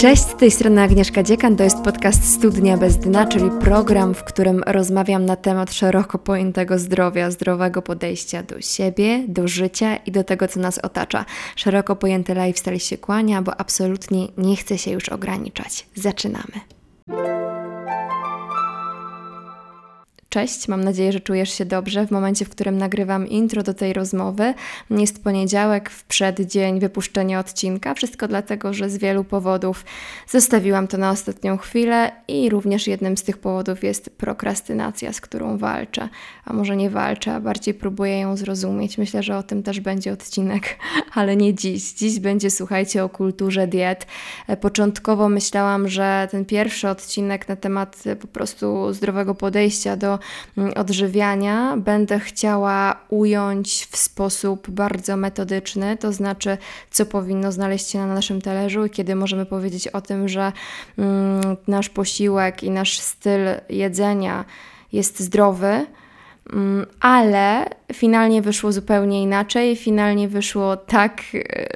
Cześć, z tej strony Agnieszka Dziekan, to jest podcast Studnia bez dna, czyli program, w którym rozmawiam na temat szeroko pojętego zdrowia, zdrowego podejścia do siebie, do życia i do tego, co nas otacza. Szeroko pojęty lifestyle się kłania, bo absolutnie nie chce się już ograniczać. Zaczynamy. Cześć, mam nadzieję, że czujesz się dobrze w momencie, w którym nagrywam intro do tej rozmowy. Jest poniedziałek, w przeddzień wypuszczenia odcinka. Wszystko dlatego, że z wielu powodów zostawiłam to na ostatnią chwilę i również jednym z tych powodów jest prokrastynacja, z którą walczę. A może nie walczę, a bardziej próbuję ją zrozumieć. Myślę, że o tym też będzie odcinek, ale nie dziś. Dziś będzie, słuchajcie, o kulturze diet. Początkowo myślałam, że ten pierwszy odcinek na temat po prostu zdrowego podejścia do odżywiania będę chciała ująć w sposób bardzo metodyczny, to znaczy, co powinno znaleźć się na naszym talerzu i kiedy możemy powiedzieć o tym, że mm, nasz posiłek i nasz styl jedzenia jest zdrowy mm, ale finalnie wyszło zupełnie inaczej. Finalnie wyszło tak,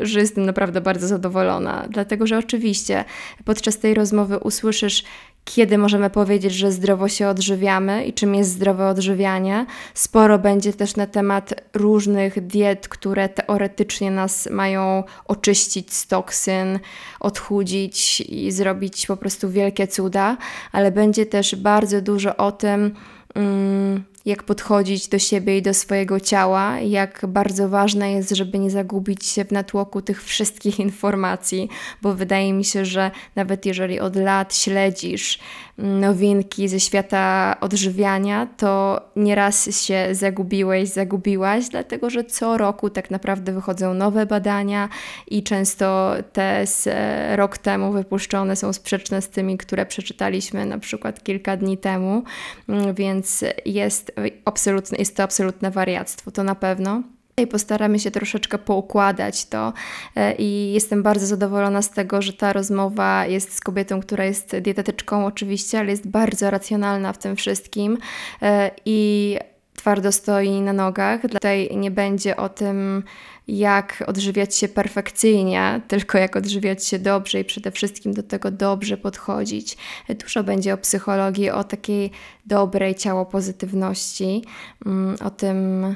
że jestem naprawdę bardzo zadowolona, dlatego że oczywiście podczas tej rozmowy usłyszysz kiedy możemy powiedzieć, że zdrowo się odżywiamy i czym jest zdrowe odżywianie. Sporo będzie też na temat różnych diet, które teoretycznie nas mają oczyścić z toksyn, odchudzić i zrobić po prostu wielkie cuda, ale będzie też bardzo dużo o tym, mm, jak podchodzić do siebie i do swojego ciała, jak bardzo ważne jest, żeby nie zagubić się w natłoku tych wszystkich informacji, bo wydaje mi się, że nawet jeżeli od lat śledzisz nowinki ze świata odżywiania, to nieraz się zagubiłeś, zagubiłaś, dlatego że co roku tak naprawdę wychodzą nowe badania i często te z e, rok temu wypuszczone są sprzeczne z tymi, które przeczytaliśmy na przykład kilka dni temu, mm, więc jest, absolutne, jest to absolutne wariactwo, to na pewno. I postaramy się troszeczkę poukładać to. E, I jestem bardzo zadowolona z tego, że ta rozmowa jest z kobietą, która jest dietetyczką, oczywiście, ale jest bardzo racjonalna w tym wszystkim e, i twardo stoi na nogach. Tutaj nie będzie o tym, jak odżywiać się perfekcyjnie, tylko jak odżywiać się dobrze i przede wszystkim do tego dobrze podchodzić. Dużo będzie o psychologii, o takiej dobrej ciało pozytywności, mm, o tym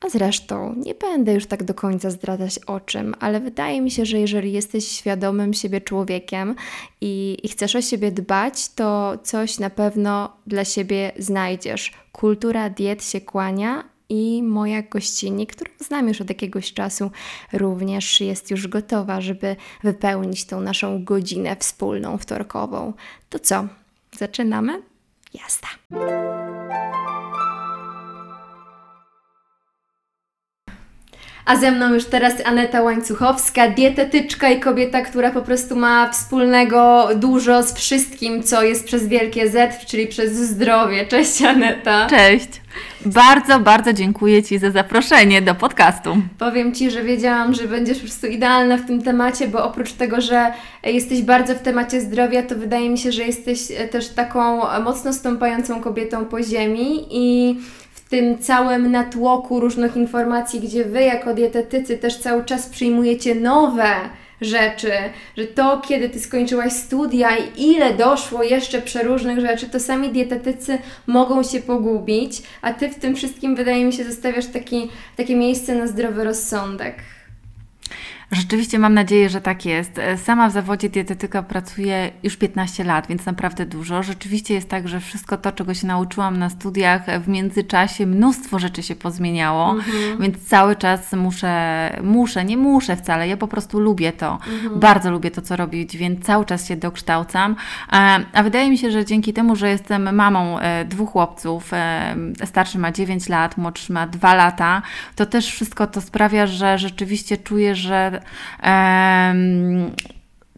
a zresztą nie będę już tak do końca zdradzać o czym, ale wydaje mi się, że jeżeli jesteś świadomym siebie człowiekiem i, i, chcesz o siebie dbać, to coś na pewno dla siebie znajdziesz. Kultura diet się kłania i moja gościni, którą znam już od jakiegoś czasu, również jest już gotowa, żeby wypełnić tą naszą godzinę wspólną wtorkową. To co? Zaczynamy? Jazda! A ze mną już teraz Aneta Łańcuchowska, dietetyczka i kobieta, która po prostu ma wspólnego dużo z wszystkim, co jest przez wielkie Z, czyli przez zdrowie. Cześć Aneta. Cześć. Bardzo, bardzo dziękuję Ci za zaproszenie do podcastu. Powiem Ci, że wiedziałam, że będziesz po prostu idealna w tym temacie, bo oprócz tego, że jesteś bardzo w temacie zdrowia, to wydaje mi się, że jesteś też taką mocno stąpającą kobietą po ziemi i tym całym natłoku różnych informacji, gdzie Wy jako dietetycy też cały czas przyjmujecie nowe rzeczy, że to, kiedy Ty skończyłaś studia i ile doszło jeszcze przeróżnych rzeczy, to sami dietetycy mogą się pogubić, a Ty w tym wszystkim, wydaje mi się, zostawiasz taki, takie miejsce na zdrowy rozsądek. Rzeczywiście mam nadzieję, że tak jest. Sama w zawodzie dietetyka pracuję już 15 lat, więc naprawdę dużo. Rzeczywiście jest tak, że wszystko to, czego się nauczyłam na studiach, w międzyczasie mnóstwo rzeczy się pozmieniało, mhm. więc cały czas muszę, muszę, nie muszę wcale, ja po prostu lubię to. Mhm. Bardzo lubię to, co robić, więc cały czas się dokształcam. A, a wydaje mi się, że dzięki temu, że jestem mamą e, dwóch chłopców, e, starszy ma 9 lat, młodszy ma 2 lata, to też wszystko to sprawia, że rzeczywiście czuję, że um,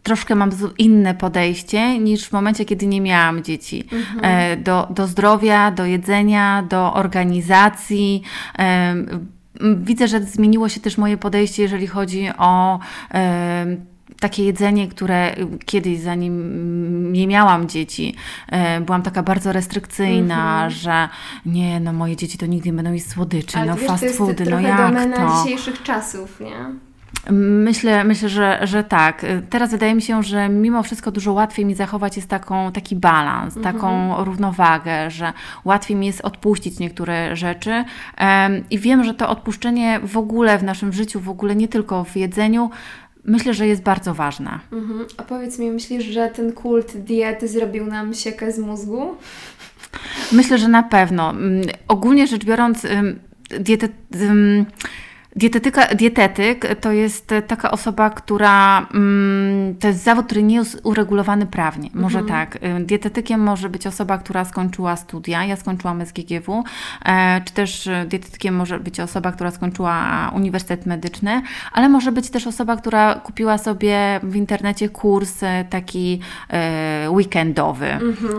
troszkę mam inne podejście niż w momencie, kiedy nie miałam dzieci. Mhm. E, do, do zdrowia, do jedzenia, do organizacji. Widzę, że zmieniło się też moje podejście, jeżeli chodzi o takie jedzenie, które kiedyś, zanim nie miałam dzieci, e, byłam taka bardzo restrykcyjna, mm -hmm. że nie, no moje dzieci to nigdy nie będą jeść słodyczy, Ale no wiesz, fast foody, no jak to? dzisiejszych czasów, nie? Myślę, myślę że, że tak. Teraz wydaje mi się, że mimo wszystko dużo łatwiej mi zachować jest taką, taki balans, Mhm. taką równowagę, że łatwiej mi jest odpuścić niektóre rzeczy. I wiem, że to odpuszczenie w ogóle w naszym życiu, w ogóle nie tylko w jedzeniu, myślę, że jest bardzo ważne. Mhm. A powiedz mi, myślisz, że ten kult diety zrobił nam siekę z mózgu? Myślę, że na pewno. Mm, Ogólnie rzecz biorąc, diety, dietetyka, dietetyk to jest taka osoba, która ym, to jest zawód, który nie jest uregulowany prawnie. Może tak. Ym, Dietetykiem może być osoba, która skończyła studia. Ja skończyłam SGGW, e, czy też e, dietetykiem może być osoba, która skończyła Uniwersytet Medyczny, ale może być też osoba, która kupiła sobie w internecie kurs e, taki e, weekendowy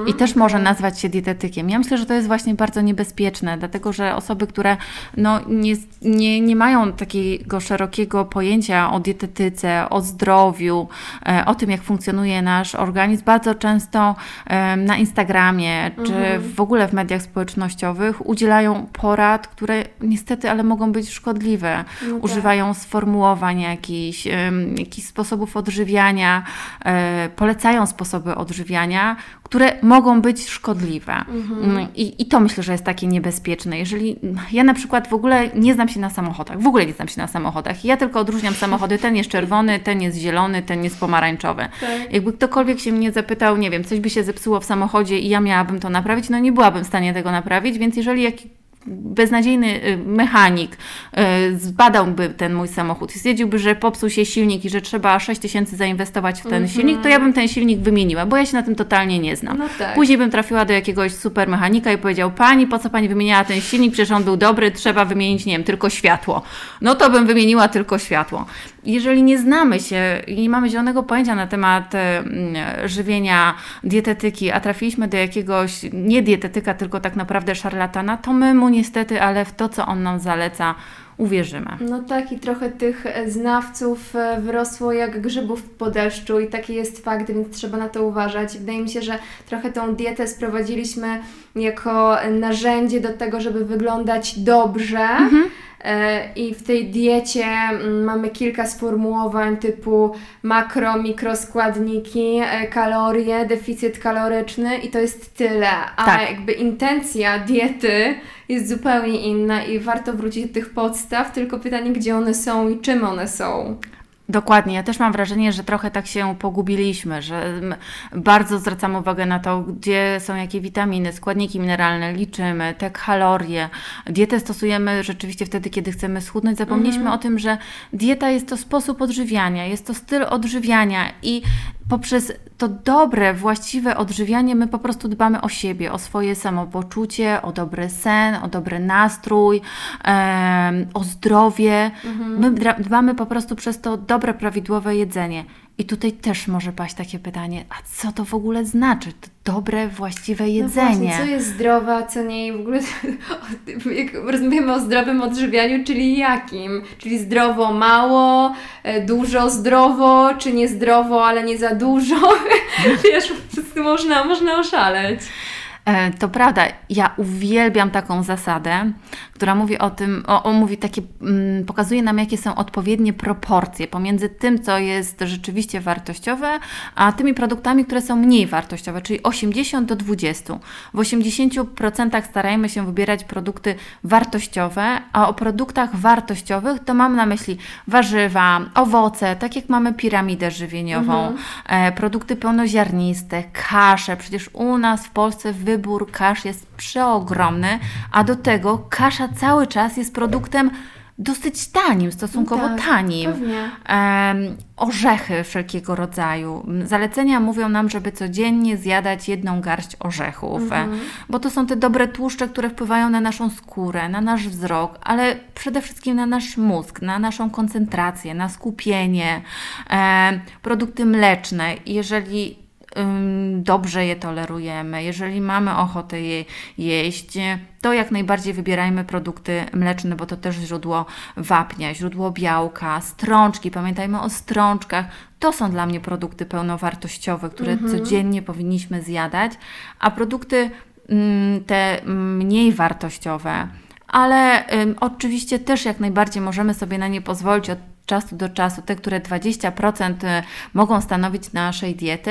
i też może nazwać się dietetykiem. Ja myślę, że to jest właśnie bardzo niebezpieczne, dlatego że osoby, które no, nie, nie, nie mają takiego szerokiego pojęcia o dietetyce, o zdrowiu, e, o tym, jak funkcjonuje nasz organizm, bardzo często e, na Instagramie czy w ogóle w mediach społecznościowych udzielają porad, które niestety, ale mogą być szkodliwe. No tak. Używają sformułowań jakichś, jakichś sposobów odżywiania, e, polecają sposoby odżywiania, które mogą być szkodliwe. Mm, I, I to myślę, że jest takie niebezpieczne. Jeżeli ja na przykład w ogóle nie znam się na samochodach, w ogóle nie znam się na samochodach. Ja tylko odróżniam samochody. Ten jest czerwony, ten jest zielony, ten jest pomarańczowy. Tak. Jakby ktokolwiek się mnie zapytał, nie wiem, coś by się zepsuło w samochodzie i ja miałabym to naprawić, no nie byłabym w stanie tego naprawić, więc jeżeli jakiś beznadziejny y, mechanik y, zbadałby ten mój samochód i stwierdziłby, że popsuł się silnik i że trzeba 6 tysięcy zainwestować w ten silnik, to ja bym ten silnik wymieniła, bo ja się na tym totalnie nie znam. No tak. Później bym trafiła do jakiegoś super mechanika i powiedział, pani, po co pani wymieniała ten silnik, przecież on był dobry, trzeba wymienić, nie wiem, tylko światło. No to bym wymieniła tylko światło. Jeżeli nie znamy się i nie mamy zielonego pojęcia na temat e, mm, żywienia, dietetyki, a trafiliśmy do jakiegoś nie dietetyka, tylko tak naprawdę szarlatana, to my mu niestety, ale w to, co on nam zaleca, uwierzymy. No tak, i trochę tych e, znawców e, wyrosło jak grzybów po deszczu i taki jest fakt, więc trzeba na to uważać. Wydaje mi się, że trochę tą dietę sprowadziliśmy jako narzędzie do tego, żeby wyglądać dobrze. E, I w tej diecie mm, mamy kilka sformułowań typu makro, mikroskładniki, e, kalorie, deficyt kaloryczny i to jest tyle. A Tak. jakby intencja diety jest zupełnie inna i warto wrócić do tych podstaw, tylko pytanie, gdzie one są i czym one są. Dokładnie. Ja też mam wrażenie, że trochę tak się pogubiliśmy, że mm, bardzo zwracamy uwagę na to, gdzie są jakie witaminy, składniki mineralne, liczymy te kalorie. Dietę stosujemy rzeczywiście wtedy, kiedy chcemy schudnąć. Zapomnieliśmy o tym, że dieta jest to sposób odżywiania, jest to styl odżywiania i poprzez to dobre, właściwe odżywianie my po prostu dbamy o siebie, o swoje samopoczucie, o dobry sen, o dobry nastrój, o zdrowie. My dra- dbamy po prostu przez to dobre, prawidłowe jedzenie. I tutaj też może paść takie pytanie, a co to w ogóle znaczy? To dobre, właściwe No jedzenie. właśnie, co jest zdrowe, a co nie i w ogóle jak rozmawiamy o zdrowym odżywianiu, czyli jakim? Czyli zdrowo mało, e, dużo zdrowo, czy niezdrowo, ale nie za dużo? Wiesz, po prostu można, można oszaleć. E, To prawda, ja uwielbiam taką zasadę, która mówi o tym, o, o mówi takie, mm, pokazuje nam, jakie są odpowiednie proporcje pomiędzy tym, co jest rzeczywiście wartościowe, a tymi produktami, które są mniej wartościowe, czyli 80 do 20. W 80% starajmy się wybierać produkty wartościowe, a o produktach wartościowych to mam na myśli warzywa, owoce, tak jak mamy piramidę żywieniową, e, produkty pełnoziarniste, kasze. Przecież u nas w Polsce wybór kasz jest przeogromny, a do tego kasza cały czas jest produktem dosyć tanim, stosunkowo Tak, tanim. Em, orzechy wszelkiego rodzaju. Zalecenia mówią nam, żeby codziennie zjadać jedną garść orzechów, Mhm. bo to są te dobre tłuszcze, które wpływają na naszą skórę, na nasz wzrok, ale przede wszystkim na nasz mózg, na naszą koncentrację, na skupienie. E, produkty mleczne, jeżeli dobrze je tolerujemy, jeżeli mamy ochotę je jeść, to jak najbardziej wybierajmy produkty mleczne, bo to też źródło wapnia, źródło białka, strączki. Pamiętajmy o strączkach. To są dla mnie produkty pełnowartościowe, które codziennie powinniśmy zjadać, a produkty te mniej wartościowe, ale ym, oczywiście też jak najbardziej możemy sobie na nie pozwolić od czasu do czasu, te, które 20% y, mogą stanowić naszej diety,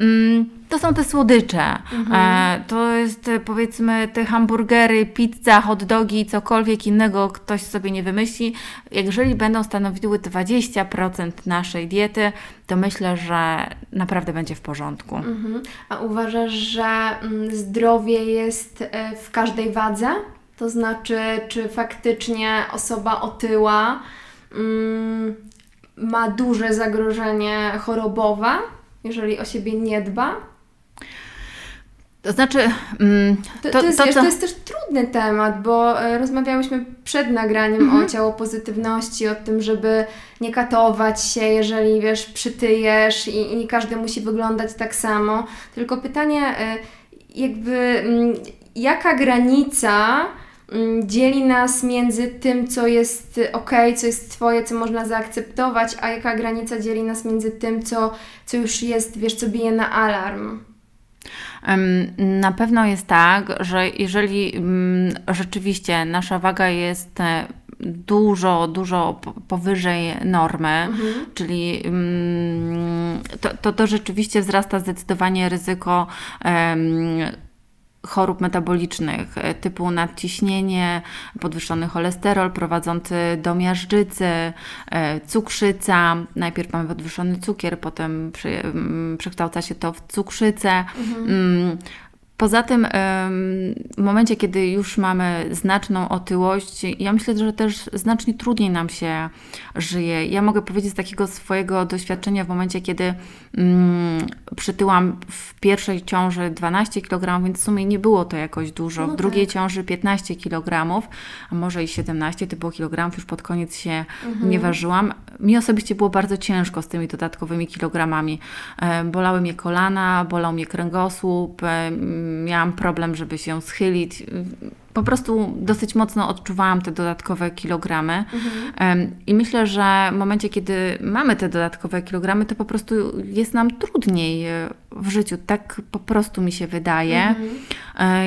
mm, to są te słodycze. E, to jest e, powiedzmy te hamburgery, pizza, hot dogi, cokolwiek innego ktoś sobie nie wymyśli. Jeżeli będą stanowiły 20% naszej diety, to myślę, że naprawdę będzie w porządku. Mhm. A uważasz, że mm, zdrowie jest e, w każdej wadze? To znaczy, czy faktycznie osoba otyła ma duże zagrożenie chorobowe, jeżeli o siebie nie dba? To znaczy, mm, To, to, to, jest, to, wiesz, to jest też trudny temat, bo e, rozmawiałyśmy przed nagraniem Mhm. o ciało pozytywności, o tym, żeby nie katować się, jeżeli wiesz, przytyjesz i, i nie każdy musi wyglądać tak samo. Tylko pytanie, e, jakby mm, jaka granica mm, dzieli nas między tym, co jest ok, co jest Twoje, co można zaakceptować, a jaka granica dzieli nas między tym, co, co już jest, wiesz, co bije na alarm? Na pewno jest tak, że jeżeli mm, rzeczywiście nasza waga jest e, dużo, dużo po- powyżej normy, czyli mm, to, to, to rzeczywiście wzrasta zdecydowanie ryzyko chorób metabolicznych e, typu nadciśnienie, podwyższony cholesterol prowadzący do miażdżycy, e, cukrzyca. Najpierw mamy podwyższony cukier, potem mm, przekształca się to w cukrzycę. Mm, Poza tym, w momencie, kiedy już mamy znaczną otyłość, ja myślę, że też znacznie trudniej nam się żyje. Ja mogę powiedzieć z takiego swojego doświadczenia w momencie, kiedy mm, przytyłam w pierwszej ciąży 12 kg, więc w sumie nie było to jakoś dużo. No w drugiej tak. ciąży 15 kg, a może i 17, to było kilogramów, już pod koniec się nie ważyłam. Mi osobiście było bardzo ciężko z tymi dodatkowymi kilogramami. Bolały mnie kolana, bolał mnie kręgosłup, miałam problem, żeby się schylić. Po prostu dosyć mocno odczuwałam te dodatkowe kilogramy. Em, I myślę, że w momencie, kiedy mamy te dodatkowe kilogramy, to po prostu jest nam trudniej w życiu. Tak po prostu mi się wydaje. E,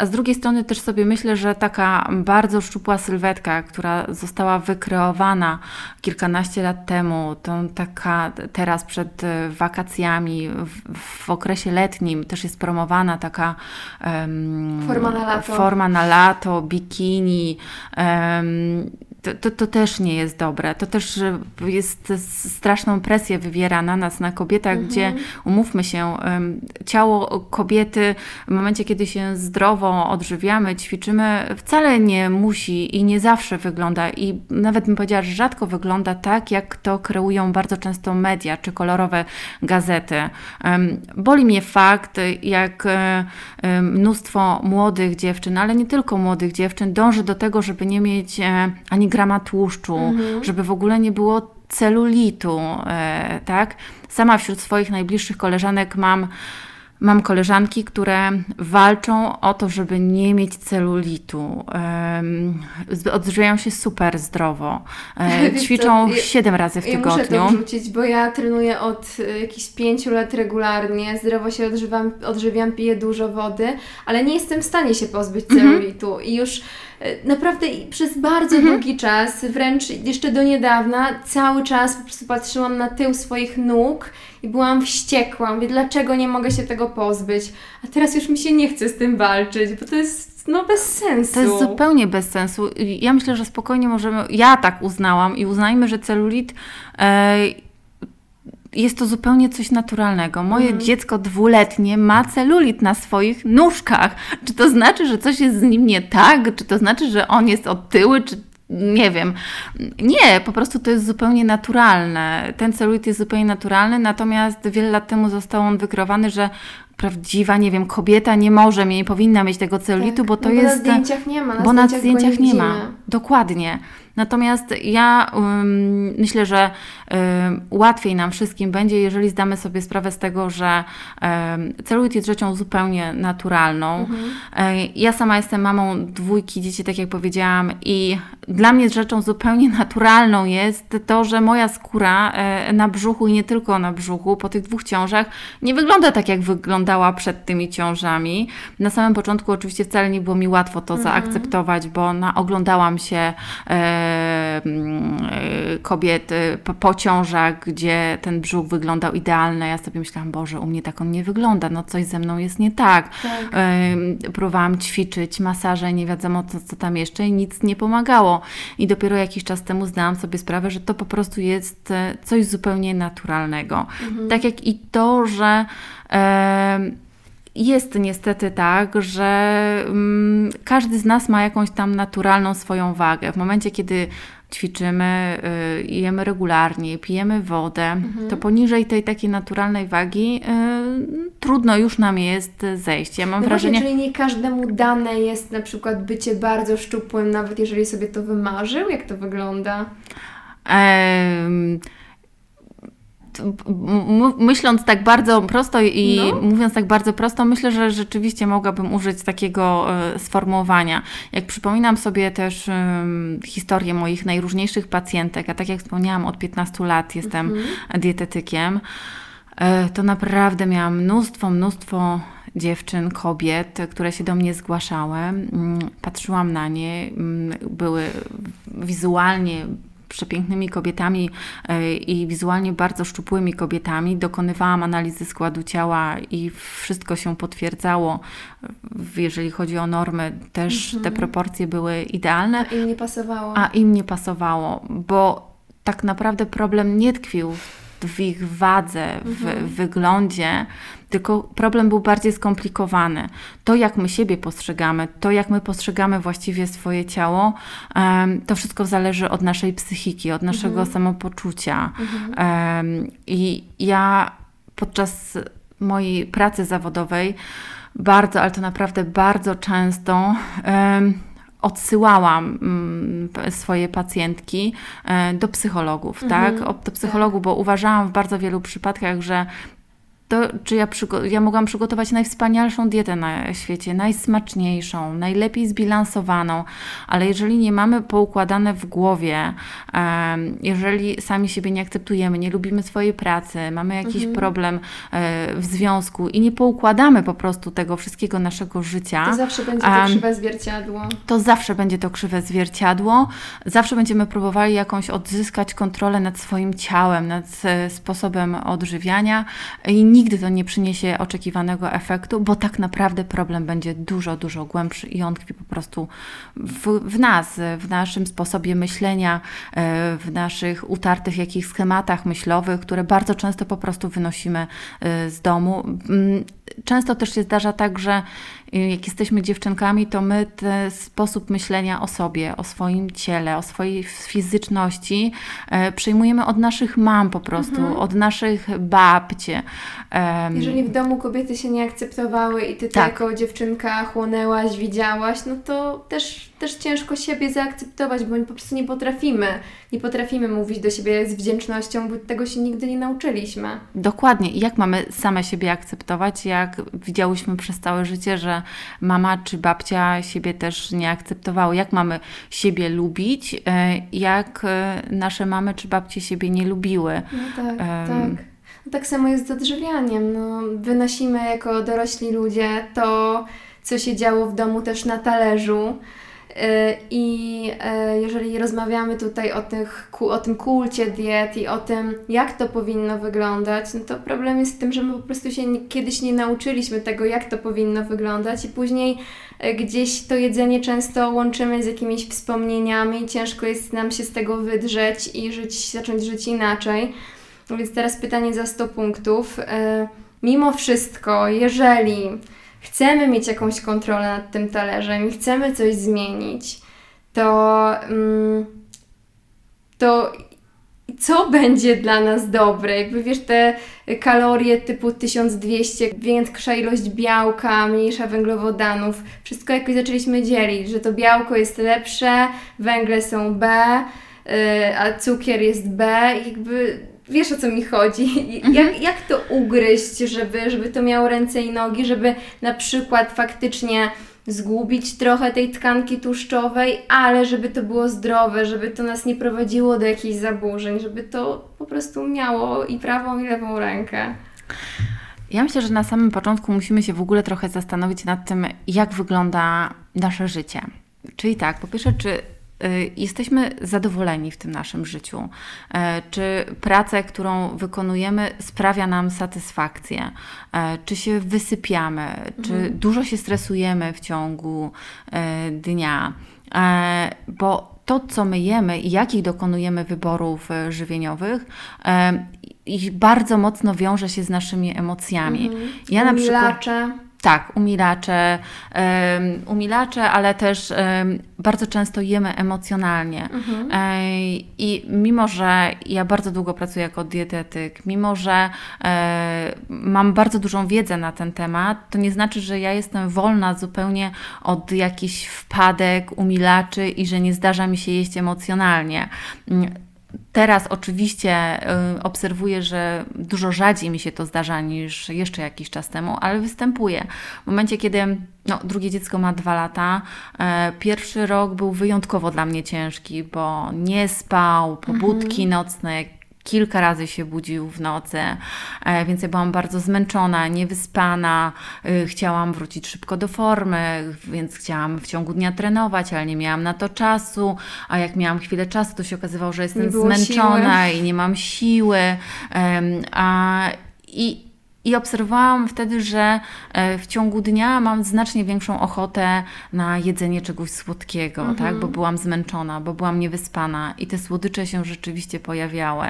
A z drugiej strony też sobie myślę, że taka bardzo szczupła sylwetka, która została wykreowana kilkanaście lat temu, to taka teraz przed e, wakacjami, w, w okresie letnim też jest promowana taka em, Forma na lato. forma na lato, bikini. em, to, to, to też nie jest dobre. To też jest straszną presję wywiera na nas, na kobietach, gdzie umówmy się, ciało kobiety w momencie, kiedy się zdrowo odżywiamy, ćwiczymy, wcale nie musi i nie zawsze wygląda i nawet bym powiedziała, że rzadko wygląda tak, jak to kreują bardzo często media czy kolorowe gazety. Boli mnie fakt, jak e, mnóstwo młodych dziewczyn, ale nie tylko młodych dziewczyn, dąży do tego, żeby nie mieć e, ani grama tłuszczu, żeby w ogóle nie było celulitu, e, tak? Sama wśród swoich najbliższych koleżanek mam Mam koleżanki, które walczą o to, żeby nie mieć celulitu. Odżywiają się super zdrowo. E, Ćwiczą ja- 7 razy w Ja muszę to tygodniu. wrzucić, bo ja trenuję od y, jakichś pięciu lat regularnie, zdrowo się odżywam, odżywiam, piję dużo wody, ale nie jestem w stanie się pozbyć Mhm. celulitu i już naprawdę i przez bardzo Mhm. długi czas, wręcz jeszcze do niedawna, cały czas po prostu patrzyłam na tył swoich nóg i byłam wściekła. Mówię, dlaczego nie mogę się tego pozbyć? A teraz już mi się nie chce z tym walczyć, bo to jest no bez sensu. To jest zupełnie bez sensu. Ja myślę, że spokojnie możemy. Ja tak uznałam i uznajmy, że celulit. E, jest to zupełnie coś naturalnego. Moje Mhm. dziecko dwuletnie ma celulit na swoich nóżkach. Czy to znaczy, że coś jest z nim nie tak? Czy to znaczy, że on jest otyły? Czy nie wiem. Nie, po prostu to jest zupełnie naturalne. Ten celulit jest zupełnie naturalny, natomiast wiele lat temu został on wykreowany, że prawdziwa, nie wiem, kobieta nie może, nie powinna mieć tego celulitu, Tak, bo to no jest. na zdjęciach nie ma, na bo na zdjęciach go zdjęciach nie nie ma. Dokładnie. Natomiast ja ym, myślę, że ym, łatwiej nam wszystkim będzie, jeżeli zdamy sobie sprawę z tego, że ym, celulit jest rzeczą zupełnie naturalną. Mhm. Y, ja sama jestem mamą dwójki dzieci, tak jak powiedziałam, i dla mnie rzeczą zupełnie naturalną jest to, że moja skóra y, na brzuchu i nie tylko na brzuchu po tych dwóch ciążach nie wygląda tak, jak wyglądała przed tymi ciążami. Na samym początku oczywiście wcale nie było mi łatwo to zaakceptować, bo na, oglądałam się e, kobiet po, ciążach, gdzie ten brzuch wyglądał idealny. Ja sobie myślałam, Boże, u mnie tak on nie wygląda, no coś ze mną jest nie tak. Tak. Próbowałam ćwiczyć, masaże, nie wiadomo co, co tam jeszcze i nic nie pomagało. I dopiero jakiś czas temu zdałam sobie sprawę, że to po prostu jest e, coś zupełnie naturalnego. Tak jak i to, że jest niestety tak, że mm, każdy z nas ma jakąś tam naturalną swoją wagę. W momencie, kiedy ćwiczymy, y, jemy regularnie, pijemy wodę, to poniżej tej takiej naturalnej wagi y, trudno już nam jest zejść. Ja mam No wrażenie... właśnie, czyli nie każdemu dane jest na przykład bycie bardzo szczupłym, nawet jeżeli sobie to wymarzył? Jak to wygląda? Em, t- m- myśląc tak bardzo prosto i No. mówiąc tak bardzo prosto, myślę, że rzeczywiście mogłabym użyć takiego e, sformułowania. Jak przypominam sobie też em, historię moich najróżniejszych pacjentek, a tak jak wspomniałam, od 15 lat jestem dietetykiem, e, to naprawdę miałam mnóstwo, mnóstwo dziewczyn, kobiet, które się do mnie zgłaszały. Mm, Patrzyłam na nie, mm, były wizualnie przepięknymi kobietami e, i wizualnie bardzo szczupłymi kobietami. Dokonywałam analizy składu ciała i wszystko się potwierdzało. Jeżeli chodzi o normy, też te proporcje były idealne, Im nie pasowało. a im nie pasowało, bo tak naprawdę problem nie tkwił w ich wadze, w wyglądzie, tylko problem był bardziej skomplikowany. To, jak my siebie postrzegamy, to, jak my postrzegamy właściwie swoje ciało, em, to wszystko zależy od naszej psychiki, od naszego samopoczucia. Em, I ja podczas mojej pracy zawodowej bardzo, ale to naprawdę bardzo często em, odsyłałam mm, swoje pacjentki e, do psychologów, tak? O, do psychologów, bo uważałam w bardzo wielu przypadkach, że to, czy ja, ja mogłam przygotować najwspanialszą dietę na świecie, najsmaczniejszą, najlepiej zbilansowaną, ale jeżeli nie mamy poukładane w głowie, jeżeli sami siebie nie akceptujemy, nie lubimy swojej pracy, mamy jakiś problem e, w związku i nie poukładamy po prostu tego wszystkiego naszego życia, To zawsze będzie to krzywe zwierciadło. to zawsze będzie to krzywe zwierciadło. Zawsze będziemy próbowali jakąś odzyskać kontrolę nad swoim ciałem, nad e, sposobem odżywiania i nigdy to nie przyniesie oczekiwanego efektu, bo tak naprawdę problem będzie dużo, dużo głębszy i on tkwi po prostu w, w nas, w naszym sposobie myślenia, e, w naszych utartych jakichś schematach myślowych, które bardzo często po prostu wynosimy e, z domu. Często też się zdarza tak, że y, jak jesteśmy dziewczynkami, to my ten sposób myślenia o sobie, o swoim ciele, o swojej fizyczności e, przyjmujemy od naszych mam po prostu, od naszych babci. Em, Jeżeli w domu kobiety się nie akceptowały i ty Tak. jako dziewczynka chłonęłaś, widziałaś, no to też, też ciężko siebie zaakceptować, bo po prostu nie potrafimy. Nie potrafimy mówić do siebie z wdzięcznością, bo tego się nigdy nie nauczyliśmy. Dokładnie. I jak mamy same siebie akceptować, jak widziałyśmy przez całe życie, że mama czy babcia siebie też nie akceptowały? Jak mamy siebie lubić, e, jak e, nasze mamy czy babcie siebie nie lubiły? No tak, Em. tak. No tak samo jest z odżywianiem. No, wynosimy jako dorośli ludzie to, co się działo w domu też na talerzu. Yy, I yy, jeżeli rozmawiamy tutaj o, tych, o tym kulcie diet i o tym, jak to powinno wyglądać, no to problem jest w tym, że my po prostu się kiedyś nie nauczyliśmy tego, jak to powinno wyglądać, i później yy, gdzieś to jedzenie często łączymy z jakimiś wspomnieniami, ciężko jest nam się z tego wydrzeć i żyć, zacząć żyć inaczej. Więc teraz pytanie za 100 punktów. E, Mimo wszystko, jeżeli chcemy mieć jakąś kontrolę nad tym talerzem i chcemy coś zmienić, to, mm, to co będzie dla nas dobre? Jakby wiesz, te kalorie typu 1200, większa ilość białka, mniejsza węglowodanów, wszystko jakoś zaczęliśmy dzielić, że to białko jest lepsze, węgle są B, y, a cukier jest B, jakby wiesz o co mi chodzi. Jak, jak to ugryźć, żeby, żeby to miało ręce i nogi, żeby na przykład faktycznie zgubić trochę tej tkanki tłuszczowej, ale żeby to było zdrowe, żeby to nas nie prowadziło do jakichś zaburzeń, żeby to po prostu miało i prawą i lewą rękę. Ja myślę, że na samym początku musimy się w ogóle trochę zastanowić nad tym, jak wygląda nasze życie. Czyli tak, po pierwsze, czy jesteśmy zadowoleni w tym naszym życiu? E, czy praca, którą wykonujemy, sprawia nam satysfakcję? E, czy się wysypiamy? Czy dużo się stresujemy w ciągu dnia? Bo to, co my jemy i jakich dokonujemy wyborów żywieniowych, e, i bardzo mocno wiąże się z naszymi emocjami. Ja na przykład. Umilacze. Tak, umilacze, umilacze, ale też bardzo często jemy emocjonalnie. Ej, I mimo, że ja bardzo długo pracuję jako dietetyk, mimo, że e, mam bardzo dużą wiedzę na ten temat, to nie znaczy, że ja jestem wolna zupełnie od jakichś wpadek, umilaczy i że nie zdarza mi się jeść emocjonalnie. Teraz oczywiście y, obserwuję, że dużo rzadziej mi się to zdarza niż jeszcze jakiś czas temu, ale występuje. W momencie, kiedy no, drugie dziecko ma dwa lata, e, pierwszy rok był wyjątkowo dla mnie ciężki, bo nie spał, pobudki nocne, kilka razy się budził w nocy, e, więc ja byłam bardzo zmęczona, niewyspana, y, chciałam wrócić szybko do formy, więc chciałam w ciągu dnia trenować, ale nie miałam na to czasu, a jak miałam chwilę czasu, to się okazywało, że jestem zmęczona i nie mam siły. A, i, i obserwowałam wtedy, że e, w ciągu dnia mam znacznie większą ochotę na jedzenie czegoś słodkiego, tak? bo byłam zmęczona, bo byłam niewyspana i te słodycze się rzeczywiście pojawiały.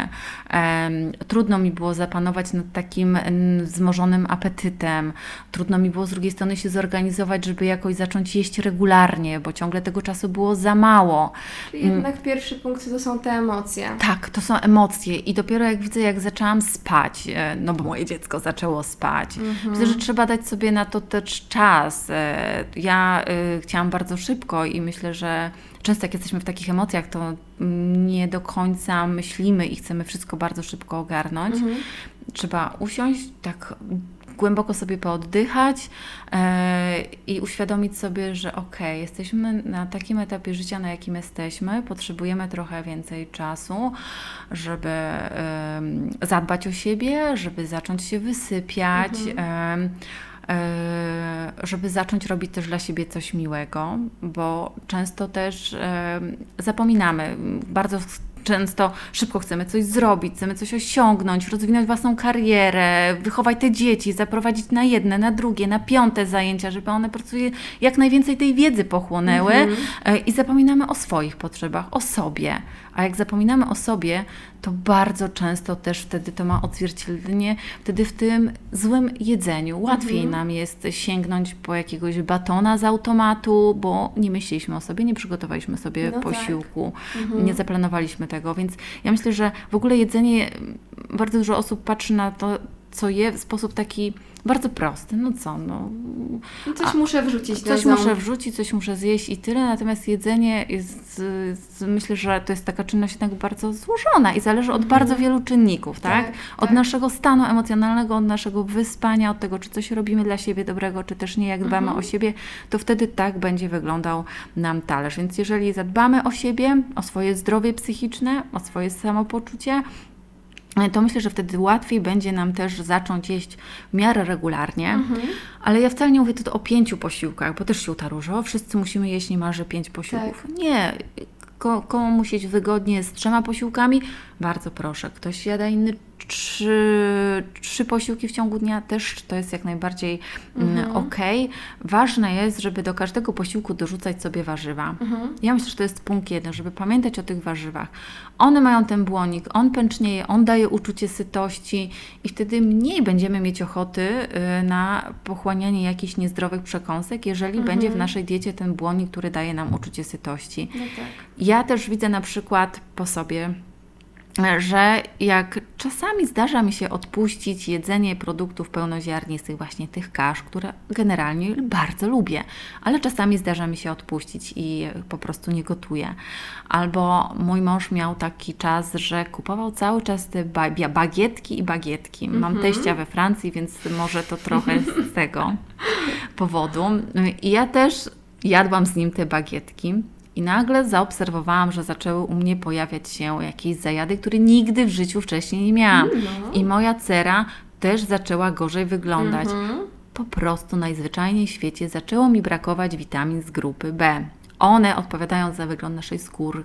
Trudno mi było zapanować nad takim mm, wzmożonym apetytem. Trudno mi było z drugiej strony się zorganizować, żeby jakoś zacząć jeść regularnie, bo ciągle tego czasu było za mało. Czyli jednak pierwszy punkt to są te emocje. Tak, to są emocje i dopiero jak widzę, jak zaczęłam spać, e, no bo moje dziecko zaczęło spać, widzę, że trzeba dać sobie na to też czas. E, Ja e, chciałam bardzo szybko i myślę, że często jak jesteśmy w takich emocjach, to nie do końca myślimy i chcemy wszystko bardzo szybko ogarnąć. Trzeba usiąść, tak głęboko sobie pooddychać e, i uświadomić sobie, że okej, jesteśmy na takim etapie życia, na jakim jesteśmy, potrzebujemy trochę więcej czasu, żeby zadbać o siebie, żeby zacząć się wysypiać. em, e, żeby zacząć robić też dla siebie coś miłego, bo często też zapominamy. Bardzo często szybko chcemy coś zrobić, chcemy coś osiągnąć, rozwinąć własną karierę, wychować te dzieci, zaprowadzić na jedne, na drugie, na piąte zajęcia, żeby one po prostu jak najwięcej tej wiedzy pochłonęły e, i zapominamy o swoich potrzebach, o sobie. A jak zapominamy o sobie, to bardzo często też wtedy to ma odzwierciedlenie wtedy w tym złym jedzeniu. Łatwiej nam jest sięgnąć po jakiegoś batona z automatu, bo nie myśleliśmy o sobie, nie przygotowaliśmy sobie No tak. posiłku, nie zaplanowaliśmy tego. Więc ja myślę, że w ogóle jedzenie, bardzo dużo osób patrzy na to, co je w sposób taki bardzo prosty. No co, no, No Coś A- muszę wrzucić Coś muszę wrzucić, coś muszę zjeść i tyle, natomiast jedzenie jest, z- myślę, że to jest taka czynność jednak bardzo złożona i zależy od bardzo wielu czynników, tak? Tak, Od tak. naszego stanu emocjonalnego, od naszego wyspania, od tego, czy coś robimy dla siebie dobrego, czy też nie, jak dbamy o siebie, to wtedy tak będzie wyglądał nam talerz. Więc jeżeli zadbamy o siebie, o swoje zdrowie psychiczne, o swoje samopoczucie, to myślę, że wtedy łatwiej będzie nam też zacząć jeść w miarę regularnie. Ale ja wcale nie mówię tu o pięciu posiłkach, bo też się utaróżo. Wszyscy musimy jeść niemalże pięć posiłków. Nie. Ko- komu musi jeść wygodnie z trzema posiłkami? Bardzo proszę. Ktoś jada inny trzy, trzy posiłki w ciągu dnia, też to jest jak najbardziej mm, okej. Ważne jest, żeby do każdego posiłku dorzucać sobie warzywa. Ja myślę, że to jest punkt jeden, żeby pamiętać o tych warzywach. One mają ten błonik, on pęcznieje, on daje uczucie sytości i wtedy mniej będziemy mieć ochoty y, na pochłanianie jakichś niezdrowych przekąsek, jeżeli będzie w naszej diecie ten błonik, który daje nam uczucie sytości. No tak. Ja też widzę na przykład po sobie, że jak czasami zdarza mi się odpuścić jedzenie produktów pełnoziarnistych, właśnie tych kasz, które generalnie bardzo lubię, ale czasami zdarza mi się odpuścić i po prostu nie gotuję. Albo mój mąż miał taki czas, że kupował cały czas te bagietki i bagietki. Mam teścia we Francji, więc może to trochę z tego powodu. I ja też jadłam z nim te bagietki. I nagle zaobserwowałam, że zaczęły u mnie pojawiać się jakieś zajady, które nigdy w życiu wcześniej nie miałam. I moja cera też zaczęła gorzej wyglądać. Po prostu najzwyczajniej w świecie zaczęło mi brakować witamin z grupy B. one odpowiadają za wygląd naszej skóry,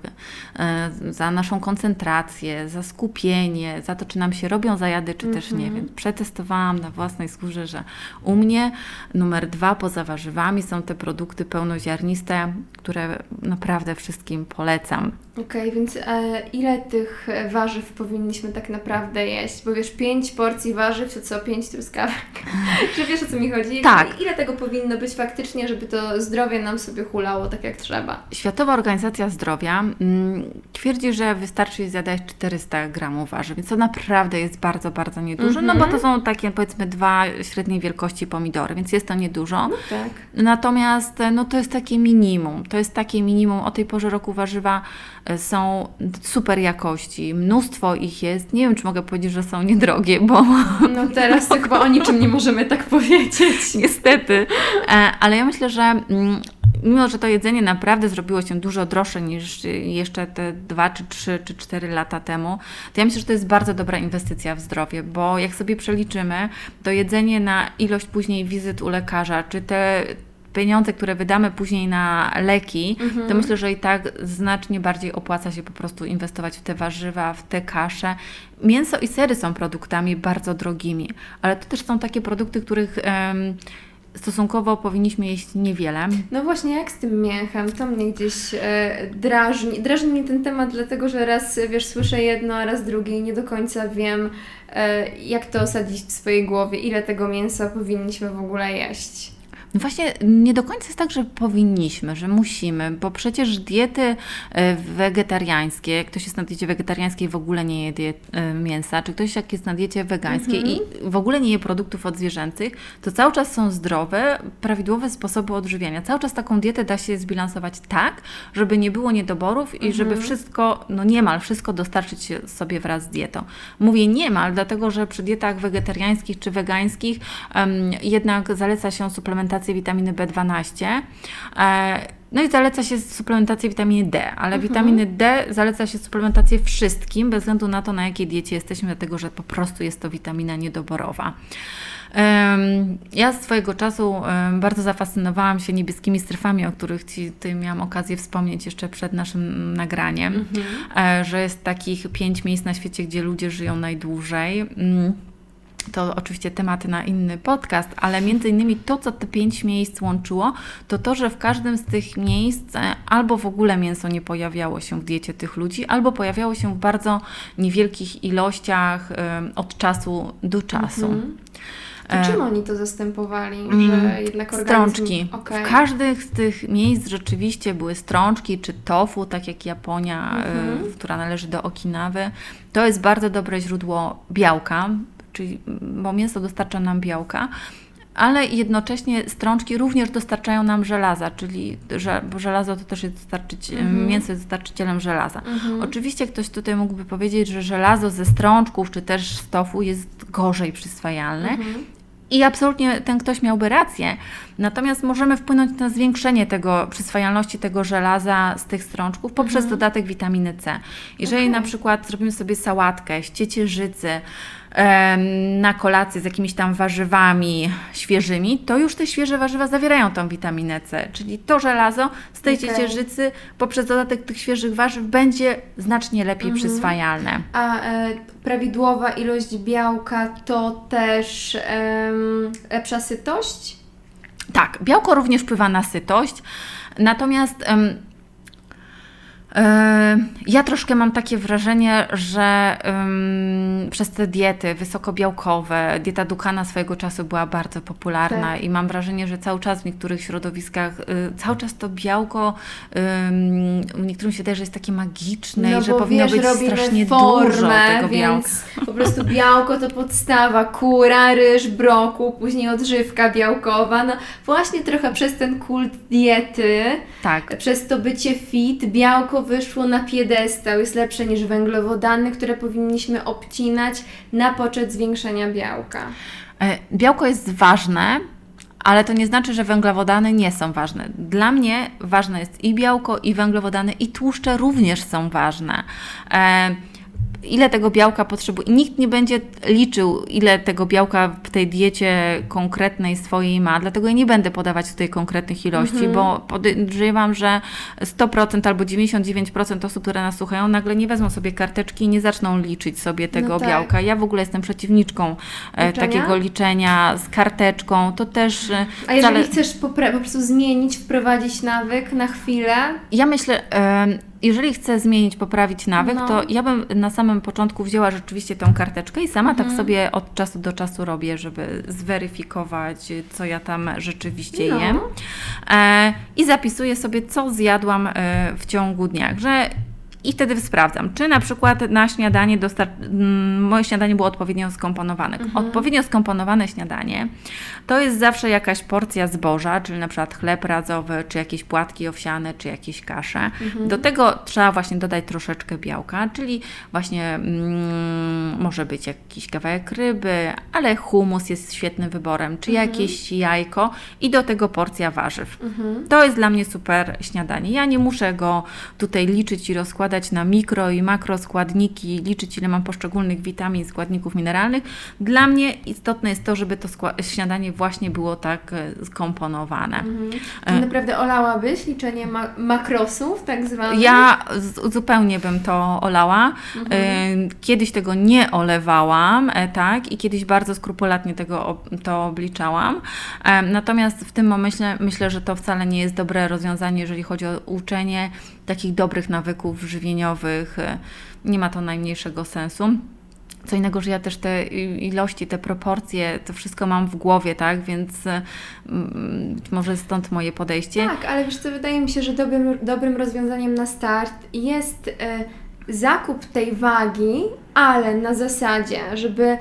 e, za naszą koncentrację, za skupienie, za to, czy nam się robią zajady, czy też nie. Więc przetestowałam na własnej skórze, że u mnie numer dwa poza warzywami są te produkty pełnoziarniste, które naprawdę wszystkim polecam. Okej, więc e, ile tych warzyw powinniśmy tak naprawdę jeść? Bo wiesz, pięć porcji warzyw to co? Pięć truskawek. Czy wiesz o co mi chodzi? Tak. Ile tego powinno być faktycznie, żeby to zdrowie nam sobie hulało tak jak trzeba? Światowa Organizacja Zdrowia mm, twierdzi, że wystarczy zjadać 400 gramów warzyw, więc to naprawdę jest bardzo, bardzo niedużo, no bo to są takie powiedzmy dwa średniej wielkości pomidory, więc jest to niedużo. Tak. Natomiast no, to jest takie minimum. To jest takie minimum. O tej porze roku warzywa e, są super jakości. Mnóstwo ich jest. Nie wiem, czy mogę powiedzieć, że są niedrogie, bo No teraz to chyba o niczym nie możemy tak powiedzieć. niestety. E, Ale ja myślę, że mm, mimo, że to jedzenie naprawdę zrobiło się dużo droższe niż jeszcze te dwa, czy trzy, czy cztery lata temu, to ja myślę, że to jest bardzo dobra inwestycja w zdrowie, bo jak sobie przeliczymy, to jedzenie na ilość później wizyt u lekarza, czy te pieniądze, które wydamy później na leki, to myślę, że i tak znacznie bardziej opłaca się po prostu inwestować w te warzywa, w te kasze. Mięso i sery są produktami bardzo drogimi, ale to też są takie produkty, których em, stosunkowo powinniśmy jeść niewiele. No właśnie, jak z tym mięchem? To mnie gdzieś e, drażni. Drażni mnie ten temat, dlatego że raz, wiesz, słyszę jedno, a raz drugie i nie do końca wiem, e, jak to osadzić w swojej głowie, ile tego mięsa powinniśmy w ogóle jeść. No właśnie, nie do końca jest tak, że powinniśmy, że musimy, bo przecież diety e, wegetariańskie, jak ktoś jest na diecie wegetariańskiej w ogóle nie je die, e, mięsa, czy ktoś jak jest na diecie wegańskiej i w ogóle nie je produktów odzwierzęcych, to cały czas są zdrowe, prawidłowe sposoby odżywiania. Cały czas taką dietę da się zbilansować tak, żeby nie było niedoborów i żeby wszystko, no niemal wszystko dostarczyć sobie wraz z dietą. Mówię niemal, dlatego że przy dietach wegetariańskich czy wegańskich em, jednak zaleca się suplementację witaminy B12. E, no i zaleca się suplementację witaminy D, ale witaminy D zaleca się suplementację wszystkim, bez względu na to, na jakiej diecie jesteśmy, dlatego że po prostu jest to witamina niedoborowa. Ja swojego czasu bardzo zafascynowałam się niebieskimi strefami, o których Ci ty miałam okazję wspomnieć jeszcze przed naszym nagraniem, e, że jest takich pięć miejsc na świecie, gdzie ludzie żyją najdłużej. Mm. To oczywiście tematy na inny podcast, ale między innymi to, co te pięć miejsc łączyło, to to, że w każdym z tych miejsc e, albo w ogóle mięso nie pojawiało się w diecie tych ludzi, albo pojawiało się w bardzo niewielkich ilościach em, od czasu do czasu. To E, czym oni to zastępowali? Mm, Że jednak organizm... Strączki. Okej. W każdych z tych miejsc rzeczywiście były strączki czy tofu, tak jak Japonia, Mhm. która należy do Okinawy. To jest bardzo dobre źródło białka, czyli, bo mięso dostarcza nam białka. Ale jednocześnie strączki również dostarczają nam żelaza, czyli że, bo żelazo to też jest dostarczyć, Mhm. mięso jest dostarczycielem żelaza. Oczywiście ktoś tutaj mógłby powiedzieć, że żelazo ze strączków czy też z tofu jest gorzej przyswajalne. Mhm. I absolutnie ten ktoś miałby rację. Natomiast możemy wpłynąć na zwiększenie tego przyswajalności tego żelaza z tych strączków poprzez dodatek witaminy C. Jeżeli Mhm. Okej. na przykład zrobimy sobie sałatkę z ciecierzycy na kolację z jakimiś tam warzywami świeżymi, to już te świeże warzywa zawierają tą witaminę C. Czyli to żelazo z tej Okej. ciecierzycy poprzez dodatek tych świeżych warzyw będzie znacznie lepiej Mhm. przyswajalne. A e, prawidłowa ilość białka to też em, lepsza sytość? Tak, białko również wpływa na sytość, natomiast e, ja troszkę mam takie wrażenie, że em, przez te diety wysokobiałkowe, dieta Dukana swojego czasu była bardzo popularna Tak. i mam wrażenie, że cały czas w niektórych środowiskach, y, cały czas to białko ym, niektórym się wydaje, że jest takie magiczne i że No powinno wiesz, być strasznie formę, dużo tego białka. po prostu białko to podstawa, kura, ryż, brokuł, później odżywka białkowa. No właśnie trochę przez ten kult diety, Tak. przez to bycie fit, białko wyszło na piedestał, jest lepsze niż węglowodany, które powinniśmy obcinać na poczet zwiększenia białka. E, Białko jest ważne, ale to nie znaczy, że węglowodany nie są ważne. Dla mnie ważne jest i białko, i węglowodany, i tłuszcze również są ważne. E, ile tego białka potrzebuje. Nikt nie będzie liczył, ile tego białka w tej diecie konkretnej swojej ma, dlatego ja nie będę podawać tutaj konkretnych ilości, Mhm. bo podejrzewam, że 100% albo 99% osób, które nas słuchają, nagle nie wezmą sobie karteczki i nie zaczną liczyć sobie tego No tak. białka. Ja w ogóle jestem przeciwniczką e, Liczenia? takiego liczenia z karteczką. To też e, A jeżeli wcale- chcesz po prostu zmienić, wprowadzić nawyk na chwilę, Ja myślę, em, jeżeli chcę zmienić, poprawić nawyk, No. to ja bym na samym początku wzięła rzeczywiście tą karteczkę i sama Mhm. tak sobie od czasu do czasu robię, żeby zweryfikować, co ja tam rzeczywiście No. jem. E, I zapisuję sobie, co zjadłam e, w ciągu dnia, że i wtedy sprawdzam, czy na przykład na śniadanie dostar- mm, moje śniadanie było odpowiednio skomponowane. Mhm. Odpowiednio skomponowane śniadanie to jest zawsze jakaś porcja zboża, czyli na przykład chleb radzowy, czy jakieś płatki owsiane, czy jakieś kasze. Mhm. Do tego trzeba właśnie dodać troszeczkę białka, czyli właśnie mm, może być jakiś kawałek ryby, ale humus jest świetnym wyborem, czy Mhm. jakieś jajko i do tego porcja warzyw. Mhm. To jest dla mnie super śniadanie. Ja nie muszę go tutaj liczyć i rozkładać na mikro i makro składniki, liczyć ile mam poszczególnych witamin, składników mineralnych. Dla mnie istotne jest to, żeby to śniadanie właśnie było tak e, skomponowane. Mhm. E. Czy naprawdę olałabyś liczenie ma- makrosów, tak zwanych? Ja zupełnie bym to olała. Mhm. E, Kiedyś tego nie olewałam, tak, i kiedyś bardzo skrupulatnie tego to obliczałam. Natomiast w tym momencie myślę, że to wcale nie jest dobre rozwiązanie, jeżeli chodzi o uczenie takich dobrych nawyków żywieniowych. E, Nie ma to najmniejszego sensu. Co innego, że ja też te ilości, te proporcje, to wszystko mam w głowie, tak? Więc e, mm, być może stąd moje podejście. Tak, ale wiesz co, wydaje mi się, że dobrym, dobrym rozwiązaniem na start jest e, zakup tej wagi, ale na zasadzie, żeby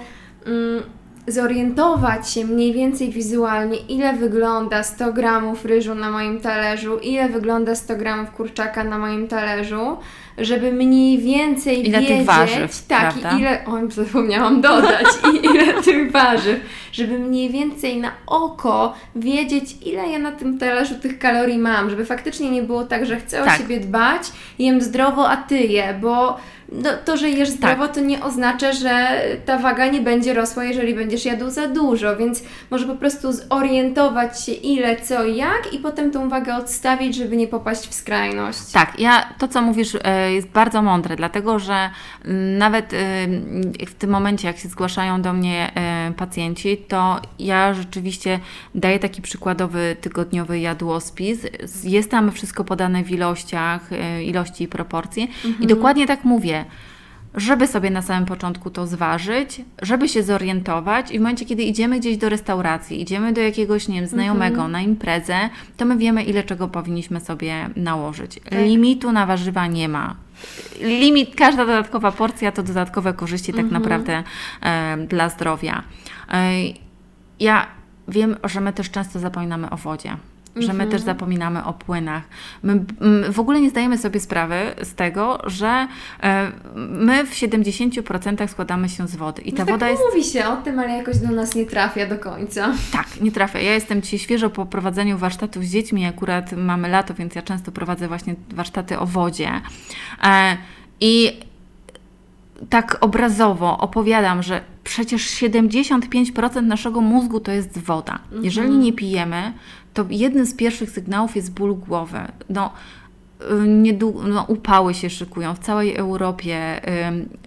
mm, zorientować się mniej więcej wizualnie, ile wygląda 100 gramów ryżu na moim talerzu, ile wygląda 100 gramów kurczaka na moim talerzu, żeby mniej więcej Ile tych wiedzieć, warzyw, tak, prawda? i ile, oj, zapomniałam dodać, i ile tych warzyw, żeby mniej więcej na oko wiedzieć, ile ja na tym talerzu tych kalorii mam, żeby faktycznie nie było tak, że chcę o Tak. siebie dbać, jem zdrowo, a ty je, bo no, to, że jesz zdrowo, Tak. to nie oznacza, że ta waga nie będzie rosła, jeżeli będziesz jadł za dużo, więc może po prostu zorientować się ile, co i jak i potem tą wagę odstawić, żeby nie popaść w skrajność. Tak, ja to co mówisz e, jest bardzo mądre, dlatego że mm, nawet e, w tym momencie, jak się zgłaszają do mnie e, pacjenci, to ja rzeczywiście daję taki przykładowy tygodniowy jadłospis. Jest tam wszystko podane w ilościach, e, ilości i proporcji i dokładnie tak mówię. Żeby sobie na samym początku to zważyć, żeby się zorientować, i w momencie, kiedy idziemy gdzieś do restauracji, idziemy do jakiegoś, nie wiem, znajomego na imprezę, to my wiemy, ile czego powinniśmy sobie nałożyć. Limitu na warzywa nie ma. Limit, każda dodatkowa porcja to dodatkowe korzyści tak naprawdę e, dla zdrowia. E, ja wiem, że my też często zapominamy o wodzie. Że my też zapominamy o płynach. My w ogóle nie zdajemy sobie sprawy z tego, że e, my w 70% składamy się z wody. I ta No tak woda jest mówi się o tym, ale jakoś do nas nie trafia do końca. tak, nie trafia. Ja jestem dzisiaj świeżo po prowadzeniu warsztatów z dziećmi. Akurat mamy lato, więc ja często prowadzę właśnie warsztaty o wodzie. E, I tak obrazowo opowiadam, że przecież 75% naszego mózgu to jest woda. Jeżeli nie pijemy, to jednym z pierwszych sygnałów jest ból głowy. No, y, niedłu- no, upały się szykują w całej Europie.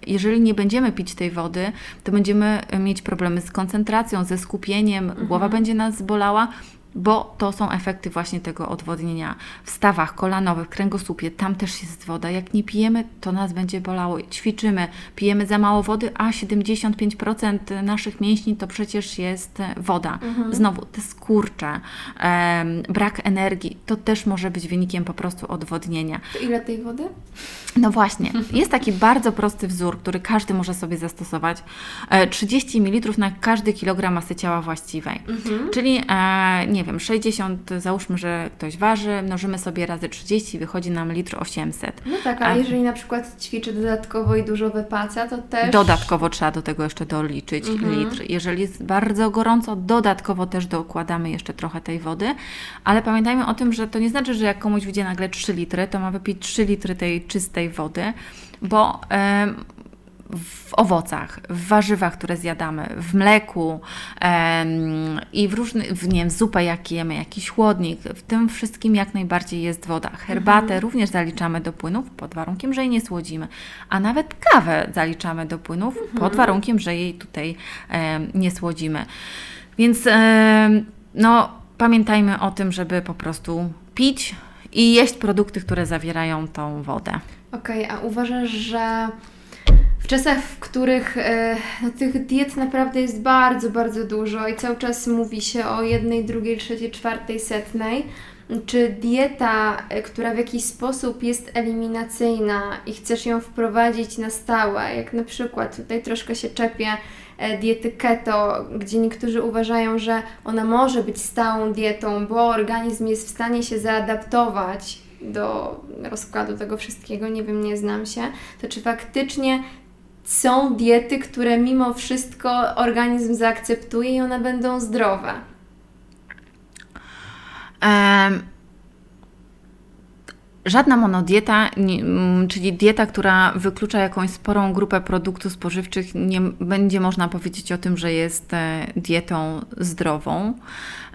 Jeżeli nie będziemy pić tej wody, to będziemy mieć problemy z koncentracją, ze skupieniem, głowa będzie nas bolała. Bo to są efekty właśnie tego odwodnienia w stawach kolanowych, kręgosłupie, tam też jest woda. Jak nie pijemy, to nas będzie bolało. Ćwiczymy, pijemy za mało wody, a 75% naszych mięśni to przecież jest e, woda. Znowu te skurcze, em, brak energii, to też może być wynikiem po prostu odwodnienia. To ile tej wody? No właśnie, jest taki bardzo prosty wzór, który każdy może sobie zastosować. E, 30 ml na każdy kilogram masy ciała właściwej. Czyli, e, nie wiem, 60, załóżmy, że ktoś waży, mnożymy sobie razy 30, wychodzi nam litr 800. No tak, a A- jeżeli na przykład ćwiczy dodatkowo i dużo wypaca, to też... Dodatkowo trzeba do tego jeszcze doliczyć litr. Jeżeli jest bardzo gorąco, dodatkowo też dokładamy jeszcze trochę tej wody, ale pamiętajmy o tym, że to nie znaczy, że jak komuś wyjdzie nagle 3 litry, to ma wypić 3 litry tej czystej wody, bo em, w owocach, w warzywach, które zjadamy, w mleku em, i w różnych, w, nie wiem, zupę jak jemy, jakiś chłodnik, w tym wszystkim jak najbardziej jest woda. Herbatę również zaliczamy do płynów pod warunkiem, że jej nie słodzimy, a nawet kawę zaliczamy do płynów pod warunkiem, że jej tutaj em, nie słodzimy. Więc em, no, pamiętajmy o tym, żeby po prostu pić i jeść produkty, które zawierają tą wodę. Okej, a uważasz, że czasach, w których e, no, tych diet naprawdę jest bardzo, bardzo dużo i cały czas mówi się o jednej, drugiej, trzeciej, czwartej, setnej, czy dieta, e, która w jakiś sposób jest eliminacyjna i chcesz ją wprowadzić na stałe, jak na przykład tutaj troszkę się czepię e, diety keto, gdzie niektórzy uważają, że ona może być stałą dietą, bo organizm jest w stanie się zaadaptować do rozkładu tego wszystkiego, nie wiem, nie znam się, to czy faktycznie są diety, które mimo wszystko organizm zaakceptuje i one będą zdrowe? Em, Żadna monodieta, nie, czyli dieta, która wyklucza jakąś sporą grupę produktów spożywczych, nie będzie można powiedzieć o tym, że jest e, dietą zdrową.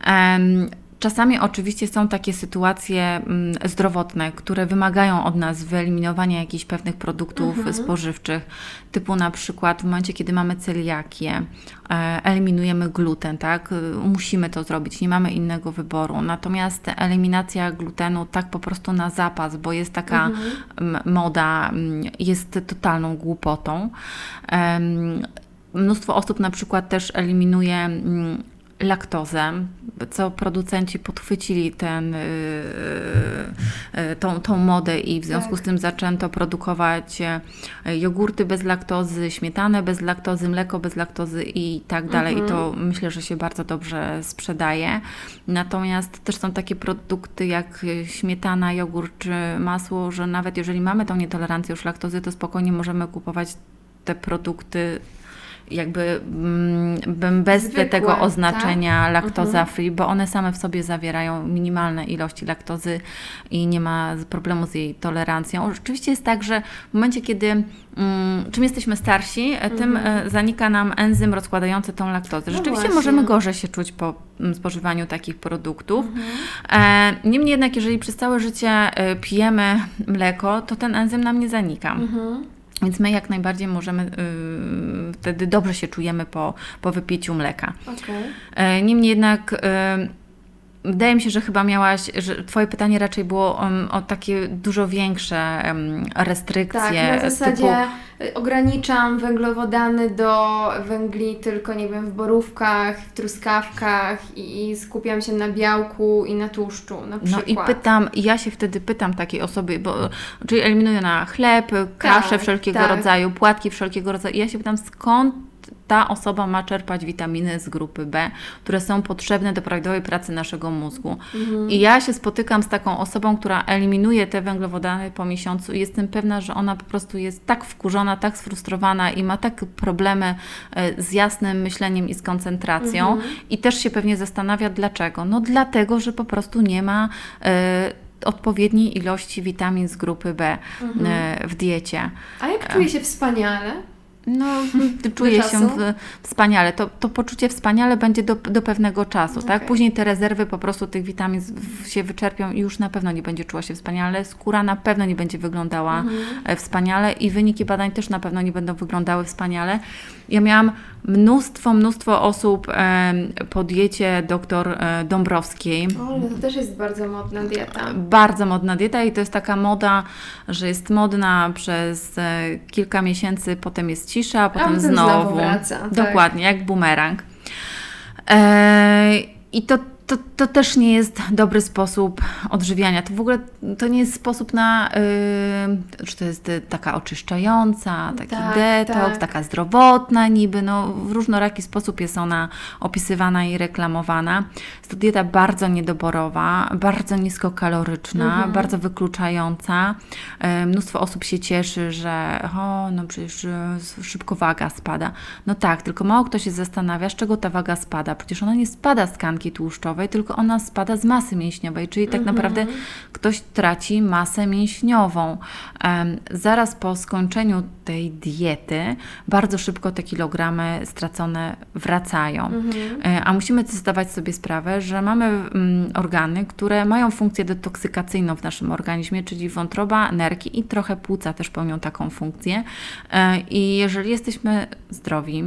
Em, Czasami oczywiście są takie sytuacje mm, zdrowotne, które wymagają od nas wyeliminowania jakichś pewnych produktów spożywczych, typu na przykład w momencie, kiedy mamy celiakię, e, eliminujemy gluten, tak? Musimy to zrobić, nie mamy innego wyboru. Natomiast eliminacja glutenu tak po prostu na zapas, bo jest taka mm, moda, jest totalną głupotą. Mnóstwo osób na przykład też eliminuje laktozę, co producenci podchwycili ten, yy, yy, tą, tą modę i w związku Tak. z tym zaczęto produkować e, jogurty bez laktozy, śmietanę bez laktozy, mleko bez laktozy i tak dalej. I to myślę, że się bardzo dobrze sprzedaje. Natomiast też są takie produkty jak śmietana, jogurt czy masło, że nawet jeżeli mamy tą nietolerancję już laktozy, to spokojnie możemy kupować te produkty jakby mm, bym bez Zwykłe, tego oznaczenia tak? laktoza free, bo one same w sobie zawierają minimalne ilości laktozy i nie ma problemu z jej tolerancją. Rzeczywiście jest tak, że w momencie, kiedy mm, czym jesteśmy starsi, e, tym e, zanika nam enzym rozkładający tą laktozę. No Rzeczywiście właśnie. możemy gorzej się czuć po mm, spożywaniu takich produktów. E, niemniej jednak, jeżeli przez całe życie pijemy mleko, to ten enzym nam nie zanika. Mhm. Więc my jak najbardziej możemy, y, wtedy dobrze się czujemy po, po wypiciu mleka. Okej. E, Niemniej jednak y, wydaje mi się, że chyba miałaś, że Twoje pytanie raczej było um, o takie dużo większe restrykcje. Tak, na zasadzie typu, ograniczam węglowodany do węgli tylko, nie wiem, w borówkach, w truskawkach i, i skupiam się na białku i na tłuszczu na no przykład. i pytam, ja się wtedy pytam takiej osoby, bo, czyli eliminuję na chleb, kaszę Tak, wszelkiego tak. rodzaju, płatki wszelkiego rodzaju. I ja się pytam, skąd ta osoba ma czerpać witaminy z grupy B, które są potrzebne do prawidłowej pracy naszego mózgu. Mhm. I ja się spotykam z taką osobą, która eliminuje te węglowodany po miesiącu i jestem pewna, że ona po prostu jest tak wkurzona, tak sfrustrowana i ma tak problemy e, z jasnym myśleniem i z koncentracją Mhm. i też się pewnie zastanawia dlaczego. No dlatego, że po prostu nie ma e, odpowiedniej ilości witamin z grupy B Mhm. e, w diecie. A jak czuję się wspaniale? No, czuję się w, wspaniale. To, to poczucie wspaniale będzie do, do pewnego czasu, tak? Okej. Później te rezerwy po prostu tych witamin się wyczerpią i już na pewno nie będzie czuła się wspaniale. Skóra na pewno nie będzie wyglądała Mhm. e, wspaniale i wyniki badań też na pewno nie będą wyglądały wspaniale. Ja miałam mnóstwo, mnóstwo osób po diecie doktor e, Dąbrowskiej. O, no to też jest bardzo modna dieta. Bardzo modna dieta i to jest taka moda, że jest modna przez e, kilka miesięcy, potem jest cisza, a potem, potem znowu. znowu wraca, tak. Dokładnie, jak bumerang. E, I to, to, to też nie jest dobry sposób odżywiania. To w ogóle to nie jest sposób na, y, że to jest y, taka oczyszczająca, taki Tak, detoks, tak. taka zdrowotna niby, no w różnoraki sposób jest ona opisywana i reklamowana. Jest to dieta bardzo niedoborowa, bardzo niskokaloryczna, Mhm. bardzo wykluczająca. E, Mnóstwo osób się cieszy, że o, no przecież e, szybko waga spada. No tak, tylko mało kto się zastanawia, z czego ta waga spada. Przecież ona nie spada z tkanki tłuszczowej, tylko ona spada z masy mięśniowej, czyli tak Mhm. naprawdę ktoś traci masę mięśniową. Em, zaraz po skończeniu tej diety bardzo szybko te kilogramy stracone wracają. E, A musimy zdawać sobie sprawę, że mamy mm, organy, które mają funkcję detoksykacyjną w naszym organizmie, czyli wątroba, nerki i trochę płuca też pełnią taką funkcję. E, I jeżeli jesteśmy zdrowi,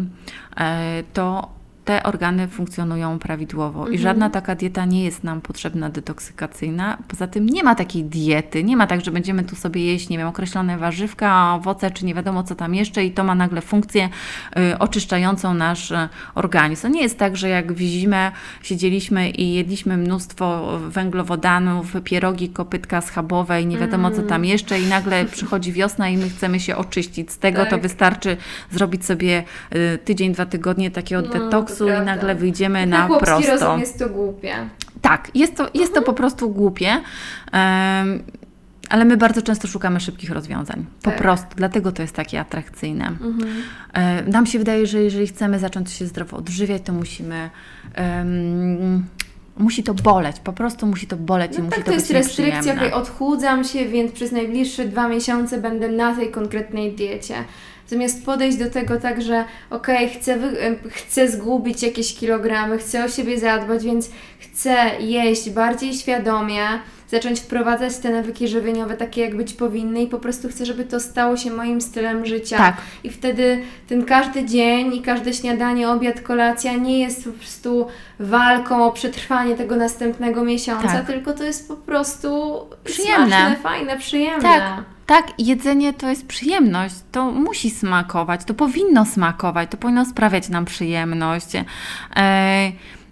e, to te organy funkcjonują prawidłowo i żadna taka dieta nie jest nam potrzebna detoksykacyjna. Poza tym nie ma takiej diety, nie ma tak, że będziemy tu sobie jeść, nie wiem, określone warzywka, owoce, czy nie wiadomo co tam jeszcze i to ma nagle funkcję y, oczyszczającą nasz y, organizm. To nie jest tak, że jak w zimę siedzieliśmy i jedliśmy mnóstwo węglowodanów, pierogi, kopytka schabowe i nie wiadomo co tam jeszcze i nagle przychodzi wiosna i my chcemy się oczyścić z tego, to Tak. wystarczy zrobić sobie y, tydzień, dwa tygodnie takiego No, detoksu i nagle wyjdziemy Na prosto. rozum jest to głupie. Tak, jest to, jest to po prostu głupie. em, ale my bardzo często szukamy szybkich rozwiązań. Po Tak. prostu, dlatego to jest takie atrakcyjne. E, nam się wydaje, że jeżeli chcemy zacząć się zdrowo odżywiać, to musimy. em, musi to boleć, po prostu musi to boleć i No musi tak, to to jest być restrykcja, okej, odchudzam się, więc przez najbliższe dwa miesiące będę na tej konkretnej diecie. Zamiast podejść do tego tak, że okej, chcę, wy- em, chcę zgubić jakieś kilogramy, chcę o siebie zadbać, więc chcę jeść bardziej świadomie, zacząć wprowadzać te nawyki żywieniowe takie, jak być powinny i po prostu chcę, żeby to stało się moim stylem życia. Tak. I wtedy ten każdy dzień i każde śniadanie, obiad, kolacja nie jest po prostu walką o przetrwanie tego następnego miesiąca, Tak. tylko to jest po prostu Przyjemne. smaczne, fajne, przyjemne. Tak, tak, jedzenie to jest przyjemność, to musi smakować, to powinno smakować, to powinno sprawiać nam przyjemność.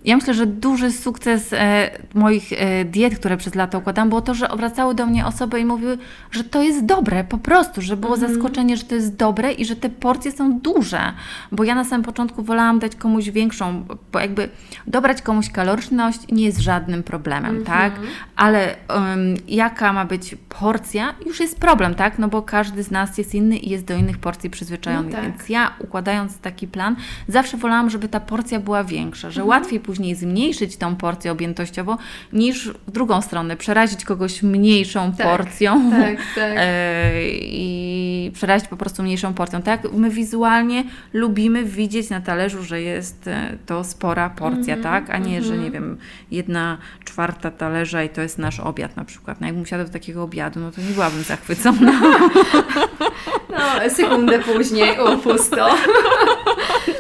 Ja myślę, że duży sukces e, moich e, diet, które przez lata układam, było to, że obracały do mnie osoby i mówiły, że to jest dobre, po prostu, że było zaskoczenie, że to jest dobre i że te porcje są duże. Bo ja na samym początku wolałam dać komuś większą, bo jakby dobrać komuś kaloryczność nie jest żadnym problemem, tak? Ale em, jaka ma być porcja, już jest problem, tak? No bo każdy z nas jest inny i jest do innych porcji przyzwyczajony. No tak. Więc ja układając taki plan, zawsze wolałam, żeby ta porcja była większa, że łatwiej później zmniejszyć tą porcję objętościowo, niż w drugą stronę, przerazić kogoś mniejszą Tak, porcją. tak, tak. E, I przerazić po prostu mniejszą porcją. Tak, my wizualnie lubimy widzieć na talerzu, że jest e, to spora porcja, Mhm, tak? A nie, że nie wiem, jedna czwarta talerza i to jest nasz obiad na przykład. No, jakbym usiadła do takiego obiadu, no to nie byłabym zachwycona. No, sekundę później, o, pusto.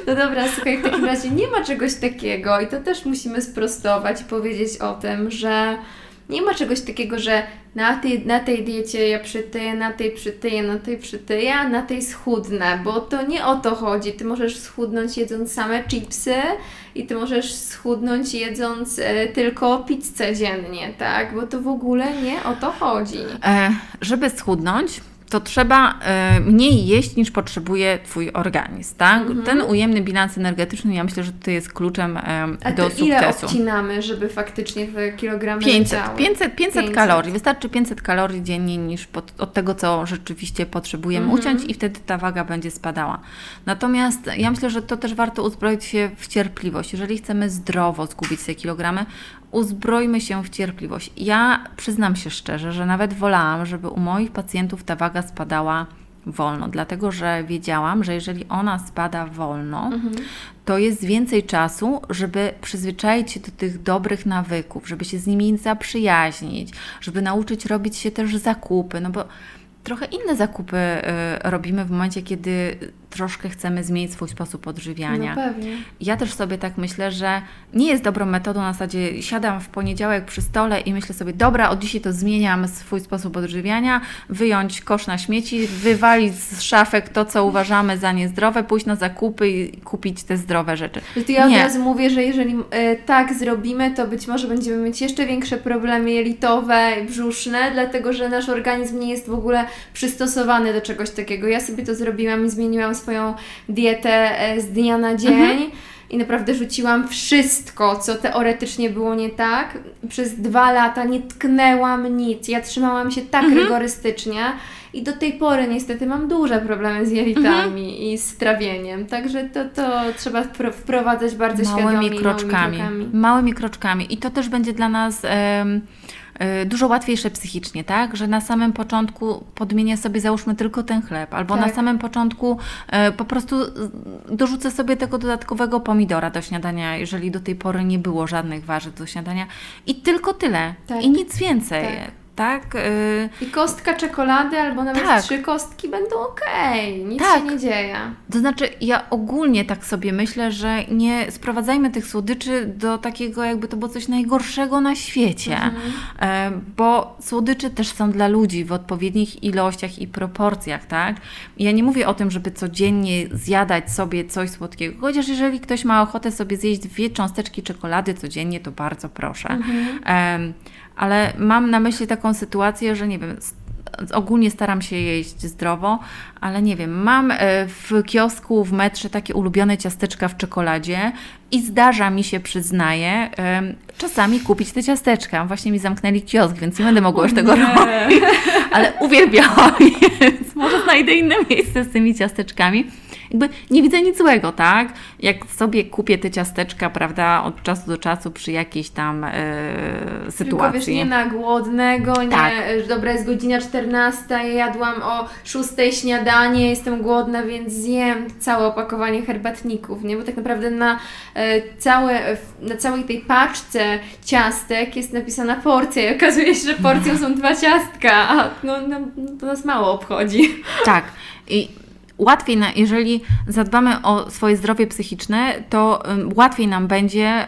No dobra, słuchaj, w takim razie nie ma czegoś takiego i to też musimy sprostować i powiedzieć o tym, że nie ma czegoś takiego, że na tej, na tej diecie ja przytyję, na tej przytyję, na tej przytyję, a na tej schudnę, bo to nie o to chodzi. Ty możesz schudnąć jedząc same chipsy i ty możesz schudnąć jedząc e, tylko pizzę dziennie, tak? Bo to w ogóle nie o to chodzi. E, żeby schudnąć, to trzeba e, mniej jeść niż potrzebuje Twój organizm, tak? Mhm. Ten ujemny bilans energetyczny, ja myślę, że to jest kluczem A do to ile sukcesu. obcinamy, żeby faktycznie te kilogramy 500, leciały? 500, 500 500. kalorii. Wystarczy 500 kalorii dziennie niż pod, od tego, co rzeczywiście potrzebujemy Mhm. uciąć i wtedy ta waga będzie spadała. Natomiast ja myślę, że to też warto uzbroić się w cierpliwość. Jeżeli chcemy zdrowo zgubić te kilogramy, uzbrojmy się w cierpliwość. Ja przyznam się szczerze, że nawet wolałam, żeby u moich pacjentów ta waga spadała wolno, dlatego że wiedziałam, że jeżeli ona spada wolno, to jest więcej czasu, żeby przyzwyczaić się do tych dobrych nawyków, żeby się z nimi zaprzyjaźnić, żeby nauczyć robić się też zakupy, no bo trochę inne zakupy y, robimy w momencie, kiedy troszkę chcemy zmienić swój sposób odżywiania. No pewnie. Ja też sobie tak myślę, że nie jest dobrą metodą na zasadzie siadam w poniedziałek przy stole i myślę sobie, dobra, od dzisiaj to zmieniam swój sposób odżywiania, wyjąć kosz na śmieci, wywalić z szafek to, co uważamy za niezdrowe, pójść na zakupy i kupić te zdrowe rzeczy. To ja od Nie. razu mówię, że jeżeli e, tak zrobimy, to być może będziemy mieć jeszcze większe problemy jelitowe, brzuszne, dlatego że nasz organizm nie jest w ogóle przystosowany do czegoś takiego. Ja sobie to zrobiłam i zmieniłam swoją dietę e, z dnia na dzień. Mhm. I naprawdę rzuciłam wszystko, co teoretycznie było nie tak. Przez dwa lata nie tknęłam nic. Ja trzymałam się tak Mhm. rygorystycznie. I do tej pory niestety mam duże problemy z jelitami Mhm. i z trawieniem. Także to, to trzeba wpro- wprowadzać bardzo świadomie. małymi i kroczkami. Małymi krokami. Małymi kroczkami. I to też będzie dla nas y, dużo łatwiejsze psychicznie, tak? Że na samym początku podmienię sobie, załóżmy, tylko ten chleb, albo Tak. na samym początku y, po prostu dorzucę sobie tego dodatkowego pomidora do śniadania, jeżeli do tej pory nie było żadnych warzyw do śniadania i tylko tyle. Tak. I nic więcej. Tak. Tak? Y, I kostka czekolady albo nawet Tak. trzy kostki będą okej, nic Tak. się nie dzieje. To znaczy, ja ogólnie tak sobie myślę, że nie sprowadzajmy tych słodyczy do takiego, jakby to było coś najgorszego na świecie, e, bo słodycze też są dla ludzi w odpowiednich ilościach i proporcjach, tak? Ja nie mówię o tym, żeby codziennie zjadać sobie coś słodkiego, chociaż jeżeli ktoś ma ochotę sobie zjeść dwie cząsteczki czekolady codziennie, to bardzo proszę. Em, ale mam na myśli taką sytuację, że nie wiem, ogólnie staram się jeść zdrowo, ale nie wiem, mam e, w kiosku, w metrze takie ulubione ciasteczka w czekoladzie i zdarza mi się, przyznaję, czasami kupić te ciasteczka. Właśnie mi zamknęli kiosk, więc nie będę mogła już tego robić, ale uwielbiałam je, więc może znajdę inne miejsce z tymi ciasteczkami. Jakby nie widzę nic złego, tak? Jak sobie kupię te ciasteczka, prawda, od czasu do czasu przy jakiejś tam e, Tylko wiesz, sytuacji. nie na głodnego, nie, Tak. że dobra, jest godzina 14, ja jadłam o 6 śniadanie, jestem głodna, więc zjem całe opakowanie herbatników, nie? Bo tak naprawdę na, e, całe, na całej tej paczce ciastek jest napisana porcja i okazuje się, że porcją są dwa ciastka, a no, no to nas mało obchodzi. Tak. I łatwiej, na, jeżeli zadbamy o swoje zdrowie psychiczne, to łatwiej nam będzie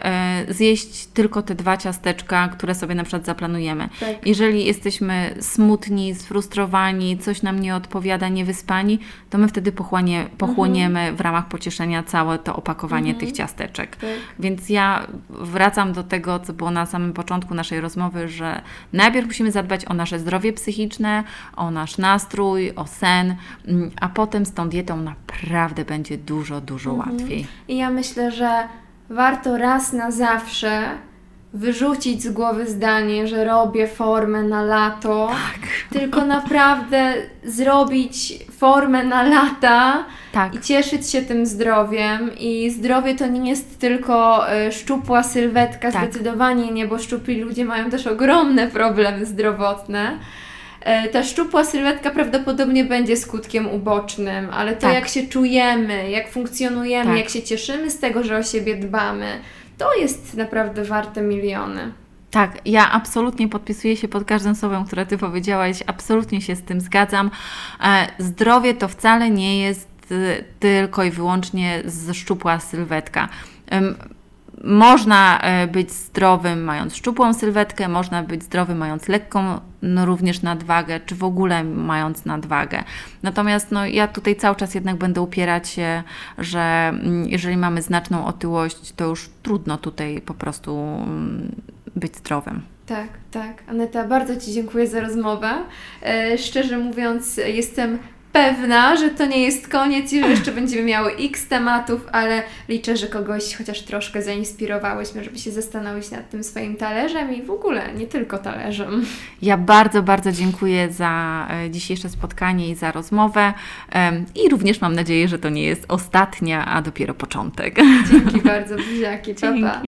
y, zjeść tylko te dwa ciasteczka, które sobie na przykład zaplanujemy. Tak. Jeżeli jesteśmy smutni, sfrustrowani, coś nam nie odpowiada, niewyspani, to my wtedy pochłanie, pochłoniemy w ramach pocieszenia całe to opakowanie tych ciasteczek. Tak. Więc ja wracam do tego, co było na samym początku naszej rozmowy, że najpierw musimy zadbać o nasze zdrowie psychiczne, o nasz nastrój, o sen, mm, a potem z tą dietą naprawdę będzie dużo, dużo łatwiej. I ja myślę, że warto raz na zawsze wyrzucić z głowy zdanie, że robię formę na lato, Tak. tylko naprawdę zrobić formę na lata Tak. i cieszyć się tym zdrowiem. I zdrowie to nie jest tylko y, szczupła sylwetka, Tak. zdecydowanie nie, bo szczupli ludzie mają też ogromne problemy zdrowotne. E, Ta szczupła sylwetka prawdopodobnie będzie skutkiem ubocznym, ale to Tak. jak się czujemy, jak funkcjonujemy, Tak. jak się cieszymy z tego, że o siebie dbamy, to jest naprawdę warte miliony. Tak, ja absolutnie podpisuję się pod każdym słowem, które Ty powiedziałaś, absolutnie się z tym zgadzam. E, zdrowie to wcale nie jest e, tylko i wyłącznie z szczupła sylwetka. Można e, być zdrowym mając szczupłą sylwetkę, można być zdrowym mając lekką no, również nadwagę, czy w ogóle mając nadwagę. Natomiast no, ja tutaj cały czas jednak będę upierać się, że mm, jeżeli mamy znaczną otyłość, to już trudno tutaj po prostu mm, być zdrowym. Tak, tak. Aneta, bardzo Ci dziękuję za rozmowę. E, szczerze mówiąc, jestem pewna, że to nie jest koniec i że jeszcze będziemy miały x tematów, ale liczę, że kogoś chociaż troszkę zainspirowałyśmy, żeby się zastanowić nad tym swoim talerzem i w ogóle nie tylko talerzem. Ja bardzo, bardzo dziękuję za e, dzisiejsze spotkanie i za rozmowę. I również mam nadzieję, że to nie jest ostatnia, a dopiero początek. Dzięki bardzo, buziaki, pa, Dzięki. pa.